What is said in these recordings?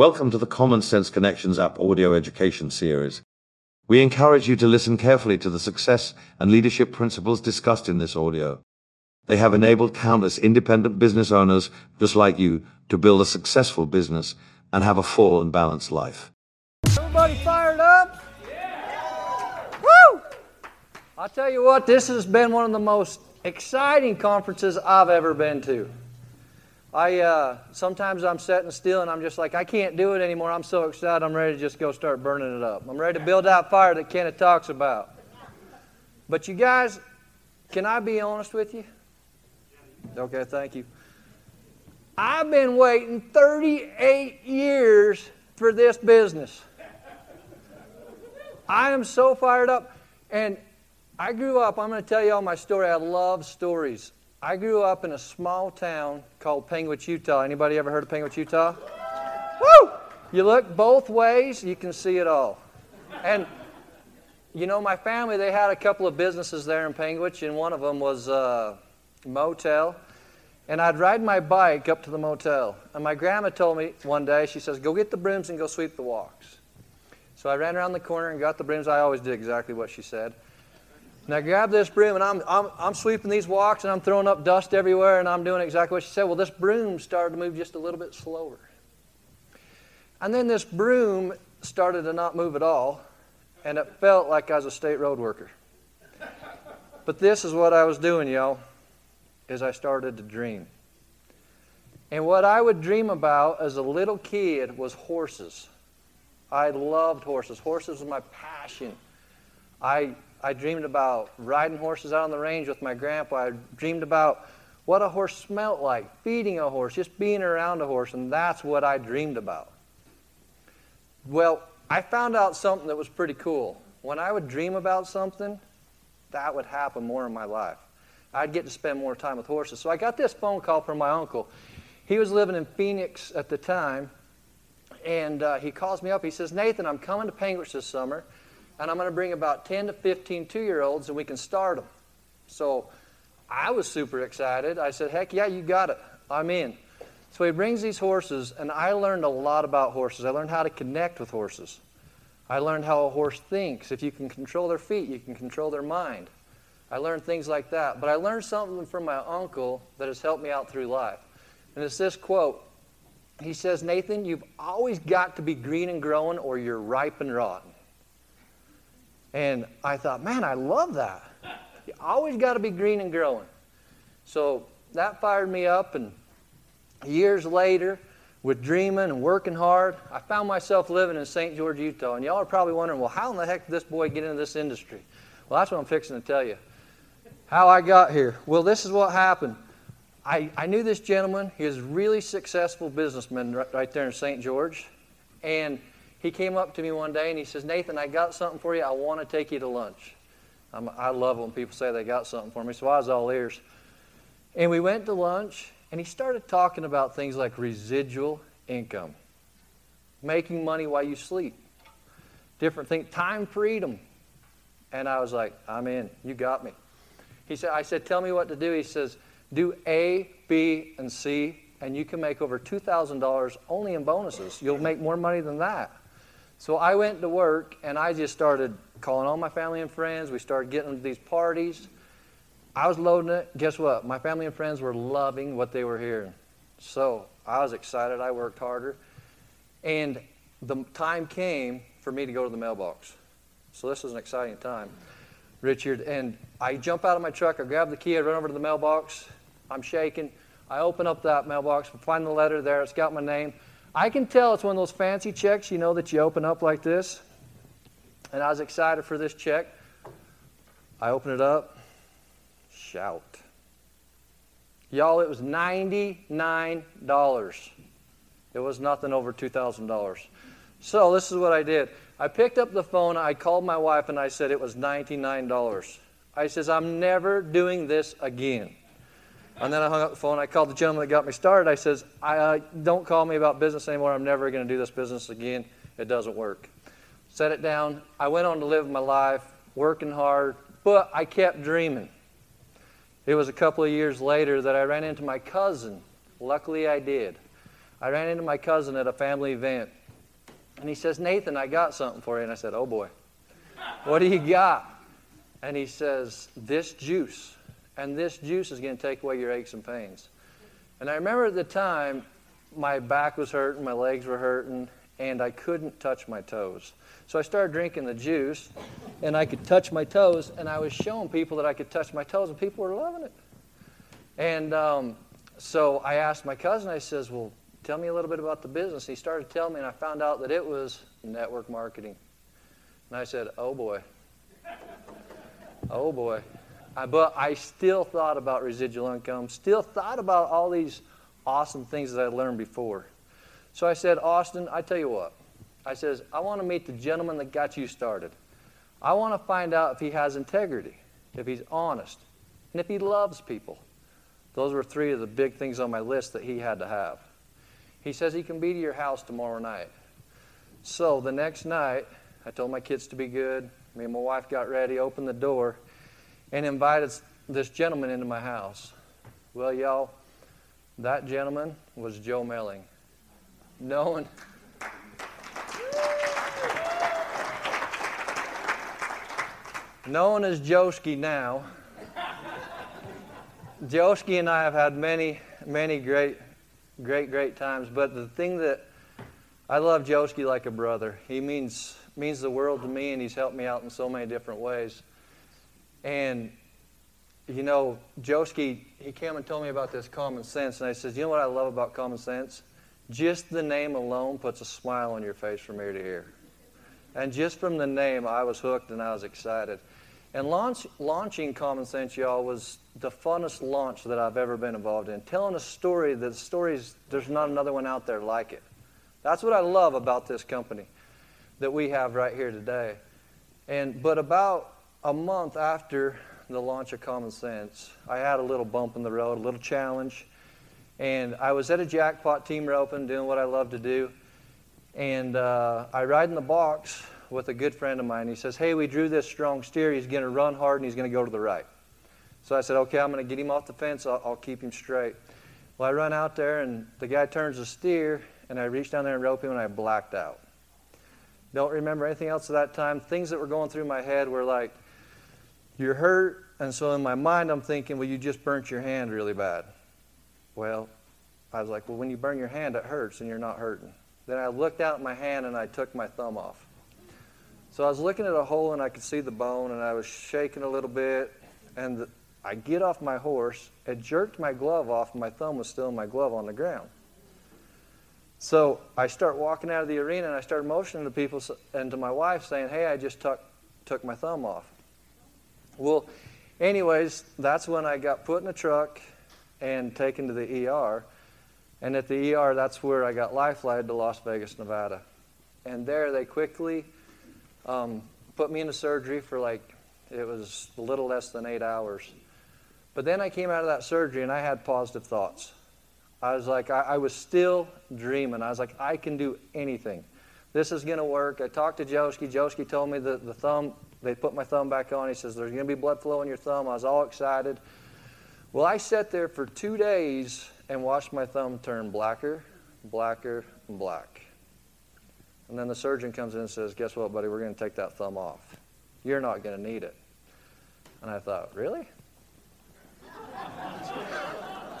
Welcome to the Common Sense Connections app audio education series. We encourage you to listen carefully to the success and leadership principles discussed in this audio. They have enabled countless independent business owners just like you to build a successful business and have a full and balanced life. Everybody fired up? Woo! I'll tell you what, this has been one of the most exciting conferences I've ever been to. I uh, sometimes I'm sitting still and I'm just like I can't do it anymore. I'm so excited. I'm ready to just go start burning it up. I'm ready to build that fire that Kenneth talks about. But you guys, can I be honest with you? Okay, thank you. I've been waiting 38 years for this business. I am so fired up. And I grew up, I'm going to tell you all my story. I love stories. I grew up in a small town called Panguitch, Utah. Anybody ever heard of Panguitch, Utah? Woo! You look both ways, you can see it all. And you know, my family, they had a couple of businesses there in Panguitch, and one of them was a motel. And I'd ride my bike up to the motel. And my grandma told me one day, she says, Go get the brooms and go sweep the walks. So I ran around the corner and got the brooms. I always did exactly what she said. And I this broom and I'm, I'm, I'm sweeping these walks and I'm throwing up dust everywhere and I'm doing exactly what she said. Well, this broom started to move just a little bit slower. And then this broom started to not move at all and it felt like I was a state road worker. But this is what I was doing, y'all, is I started to dream. And what I would dream about as a little kid was horses. I loved horses. Horses was my passion. I I dreamed about riding horses out on the range with my grandpa. I dreamed about what a horse smelt like, feeding a horse, just being around a horse, and that's what I dreamed about. Well, I found out something that was pretty cool. When I would dream about something, that would happen more in my life. I'd get to spend more time with horses. So I got this phone call from my uncle. He was living in Phoenix at the time, and uh, he calls me up. He says, Nathan, I'm coming to Panguitch this summer and I'm going to bring about 10 to 15 two year olds and we can start them. So I was super excited. I said, heck yeah, you got it. I'm in. So he brings these horses, and I learned a lot about horses. I learned how to connect with horses. I learned how a horse thinks. If you can control their feet, you can control their mind. I learned things like that. But I learned something from my uncle that has helped me out through life. And it's this quote. He says, Nathan, you've always got to be green and growing or you're ripe and rotten. And I thought, man, I love that. You always got to be green and growing. So that fired me up. And years later, with dreaming and working hard, I found myself living in St. George, Utah. And y'all are probably wondering, well, how in the heck did this boy get into this industry? Well, that's what I'm fixing to tell you. How I got here. Well, this is what happened. I, I knew this gentleman. He was a really successful businessman right, right there in St. George. And he came up to me one day and he says, Nathan, I got something for you. I want to take you to lunch. I'm, i love when people say they got something for me, so I was all ears. And we went to lunch, and he started talking about things like residual income, making money while you sleep, different things, time freedom. And I was like, I'm in. You got me. He said, I said, tell me what to do. He says, do A, B, and C, and you can make over $2,000 only in bonuses. You'll make more money than that. So I went to work and I just started calling all my family and friends. We started getting to these parties. I was loading it. Guess what? My family and friends were loving what they were hearing. So I was excited. I worked harder. And the time came for me to go to the mailbox. So this was an exciting time, Richard. And I jump out of my truck. I grab the key. I run over to the mailbox. I'm shaking. I open up that mailbox, find the letter there. It's got my name. I can tell it's one of those fancy checks, you know, that you open up like this. And I was excited for this check. I open it up. Shout. Y'all, it was $99. It was nothing over $2,000. So this is what I did. I picked up the phone, I called my wife, and I said it was $99. I says, I'm never doing this again. And then I hung up the phone. I called the gentleman that got me started. I says, I, uh, "Don't call me about business anymore. I'm never going to do this business again. It doesn't work." Set it down. I went on to live my life, working hard, but I kept dreaming. It was a couple of years later that I ran into my cousin. Luckily, I did. I ran into my cousin at a family event. And he says, Nathan, I got something for you. And I said, Oh boy, what do you got? And he says, This juice. And this juice is going to take away your aches and pains. And I remember at the time, my back was hurting, my legs were hurting, and I couldn't touch my toes. So I started drinking the juice, and I could touch my toes, and I was showing people that I could touch my toes, and people were loving it. And um, so I asked my cousin, I says, Well, tell me a little bit about the business. He started telling me, and I found out that it was network marketing. And I said, Oh boy. Oh boy. But I still thought about residual income, still thought about all these awesome things that I learned before. So I said, Austin, I tell you what. I says, I want to meet the gentleman that got you started. I want to find out if he has integrity, if he's honest, and if he loves people. Those were three of the big things on my list that he had to have. He says he can be to your house tomorrow night. So the next night, I told my kids to be good. Me and my wife got ready, opened the door, and invited this gentleman into my house. Well, y'all, that gentleman was Joe Melling. Known, known as Joski now. Joski and I have had many, many great, great, great times. But the thing that I love Joski like a brother. He means means the world to me, and he's helped me out in so many different ways. And you know, Joski, he came and told me about this common sense, and I said, you know what I love about common sense? Just the name alone puts a smile on your face from ear to ear. And just from the name, I was hooked and I was excited. And launch, launching Common Sense, y'all, was the funnest launch that I've ever been involved in. Telling a story that stories, there's not another one out there like it. That's what I love about this company that we have right here today. And but about a month after the launch of Common Sense, I had a little bump in the road, a little challenge. And I was at a jackpot team roping, doing what I love to do. And uh, I ride in the box with a good friend of mine. He says, Hey, we drew this strong steer. He's going to run hard and he's going to go to the right. So I said, Okay, I'm going to get him off the fence. I'll, I'll keep him straight. Well, I run out there and the guy turns the steer and I reach down there and rope him and I blacked out. Don't remember anything else at that time. Things that were going through my head were like, You're hurt. And so in my mind, I'm thinking, Well, you just burnt your hand really bad. Well, I was like, Well, when you burn your hand, it hurts and you're not hurting. Then I looked out at my hand and I took my thumb off. So I was looking at a hole and I could see the bone and I was shaking a little bit. And I get off my horse, it jerked my glove off, and my thumb was still in my glove on the ground. So I start walking out of the arena and I start motioning to people and to my wife saying, Hey, I just tuck, took my thumb off. Well, anyways, that's when I got put in a truck and taken to the ER. And at the ER, that's where I got life flighted to Las Vegas, Nevada. And there they quickly um, put me into surgery for like, it was a little less than eight hours. But then I came out of that surgery and I had positive thoughts. I was like, I, I was still dreaming. I was like, I can do anything. This is going to work. I talked to Joski. Joski told me that the thumb, they put my thumb back on. He says, There's going to be blood flow in your thumb. I was all excited. Well, I sat there for two days and watched my thumb turn blacker, blacker, and black. And then the surgeon comes in and says, Guess what, buddy? We're going to take that thumb off. You're not going to need it. And I thought, Really?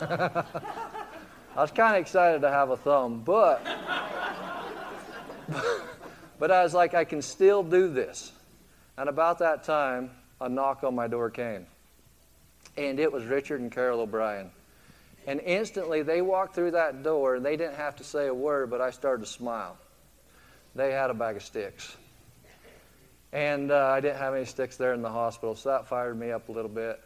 I was kind of excited to have a thumb, but but I was like, I can still do this. And about that time, a knock on my door came. And it was Richard and Carol O'Brien. And instantly they walked through that door and they didn't have to say a word, but I started to smile. They had a bag of sticks. And uh, I didn't have any sticks there in the hospital, so that fired me up a little bit.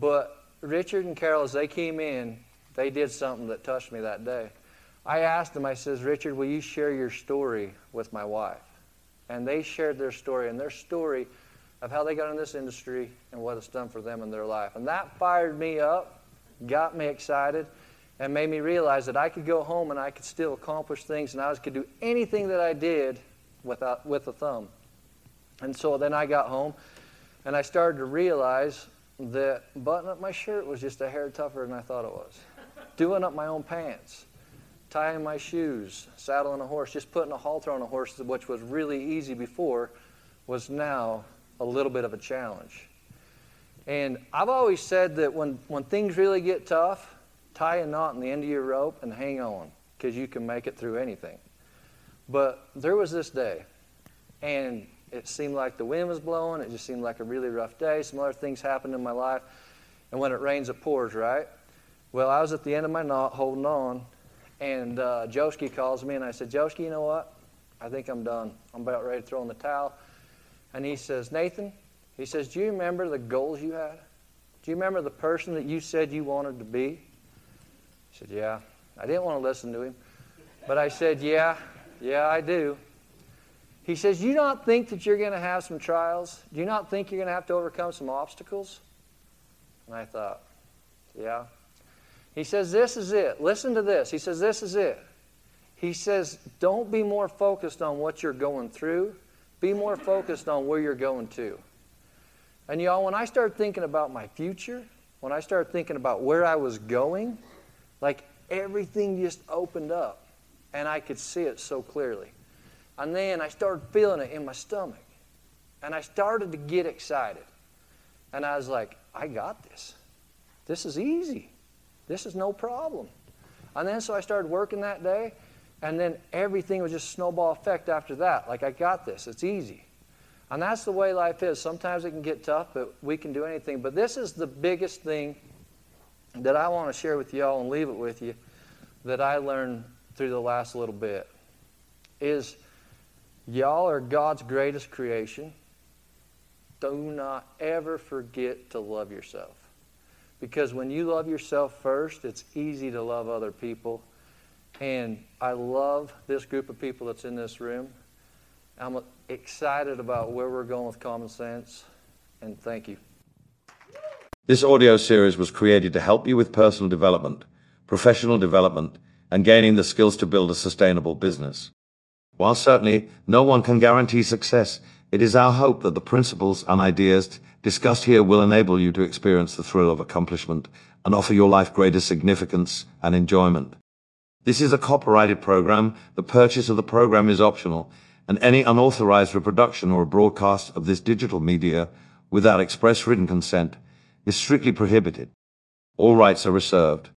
But Richard and Carol, as they came in, they did something that touched me that day. I asked them, I says, Richard, will you share your story with my wife? And they shared their story and their story of how they got in this industry and what it's done for them in their life. And that fired me up, got me excited, and made me realize that I could go home and I could still accomplish things and I could do anything that I did without, with a thumb. And so then I got home and I started to realize that buttoning up my shirt was just a hair tougher than I thought it was doing up my own pants, tying my shoes, saddling a horse, just putting a halter on a horse, which was really easy before, was now a little bit of a challenge. And I've always said that when, when things really get tough, tie a knot in the end of your rope and hang on because you can make it through anything. But there was this day, and it seemed like the wind was blowing. It just seemed like a really rough day. Some other things happened in my life. And when it rains, it pours, right? Well, I was at the end of my knot holding on, and uh, Joski calls me, and I said, Joski, you know what? I think I'm done. I'm about ready to throw in the towel. And he says, Nathan, he says, Do you remember the goals you had? Do you remember the person that you said you wanted to be? I said, Yeah. I didn't want to listen to him. But I said, Yeah, yeah, I do. He says, you not think that you're going to have some trials? Do you not think you're going to have to overcome some obstacles? And I thought, Yeah. He says, This is it. Listen to this. He says, This is it. He says, Don't be more focused on what you're going through, be more focused on where you're going to. And y'all, when I started thinking about my future, when I started thinking about where I was going, like everything just opened up and I could see it so clearly. And then I started feeling it in my stomach. And I started to get excited. And I was like, I got this. This is easy. This is no problem. And then so I started working that day, and then everything was just snowball effect after that. Like, I got this. It's easy. And that's the way life is. Sometimes it can get tough, but we can do anything. But this is the biggest thing that I want to share with y'all and leave it with you that I learned through the last little bit is y'all are God's greatest creation. Do not ever forget to love yourself. Because when you love yourself first, it's easy to love other people. And I love this group of people that's in this room. I'm excited about where we're going with common sense. And thank you. This audio series was created to help you with personal development, professional development, and gaining the skills to build a sustainable business. While certainly no one can guarantee success, it is our hope that the principles and ideas discussed here will enable you to experience the thrill of accomplishment and offer your life greater significance and enjoyment. This is a copyrighted program. The purchase of the program is optional, and any unauthorized reproduction or broadcast of this digital media without express written consent is strictly prohibited. All rights are reserved.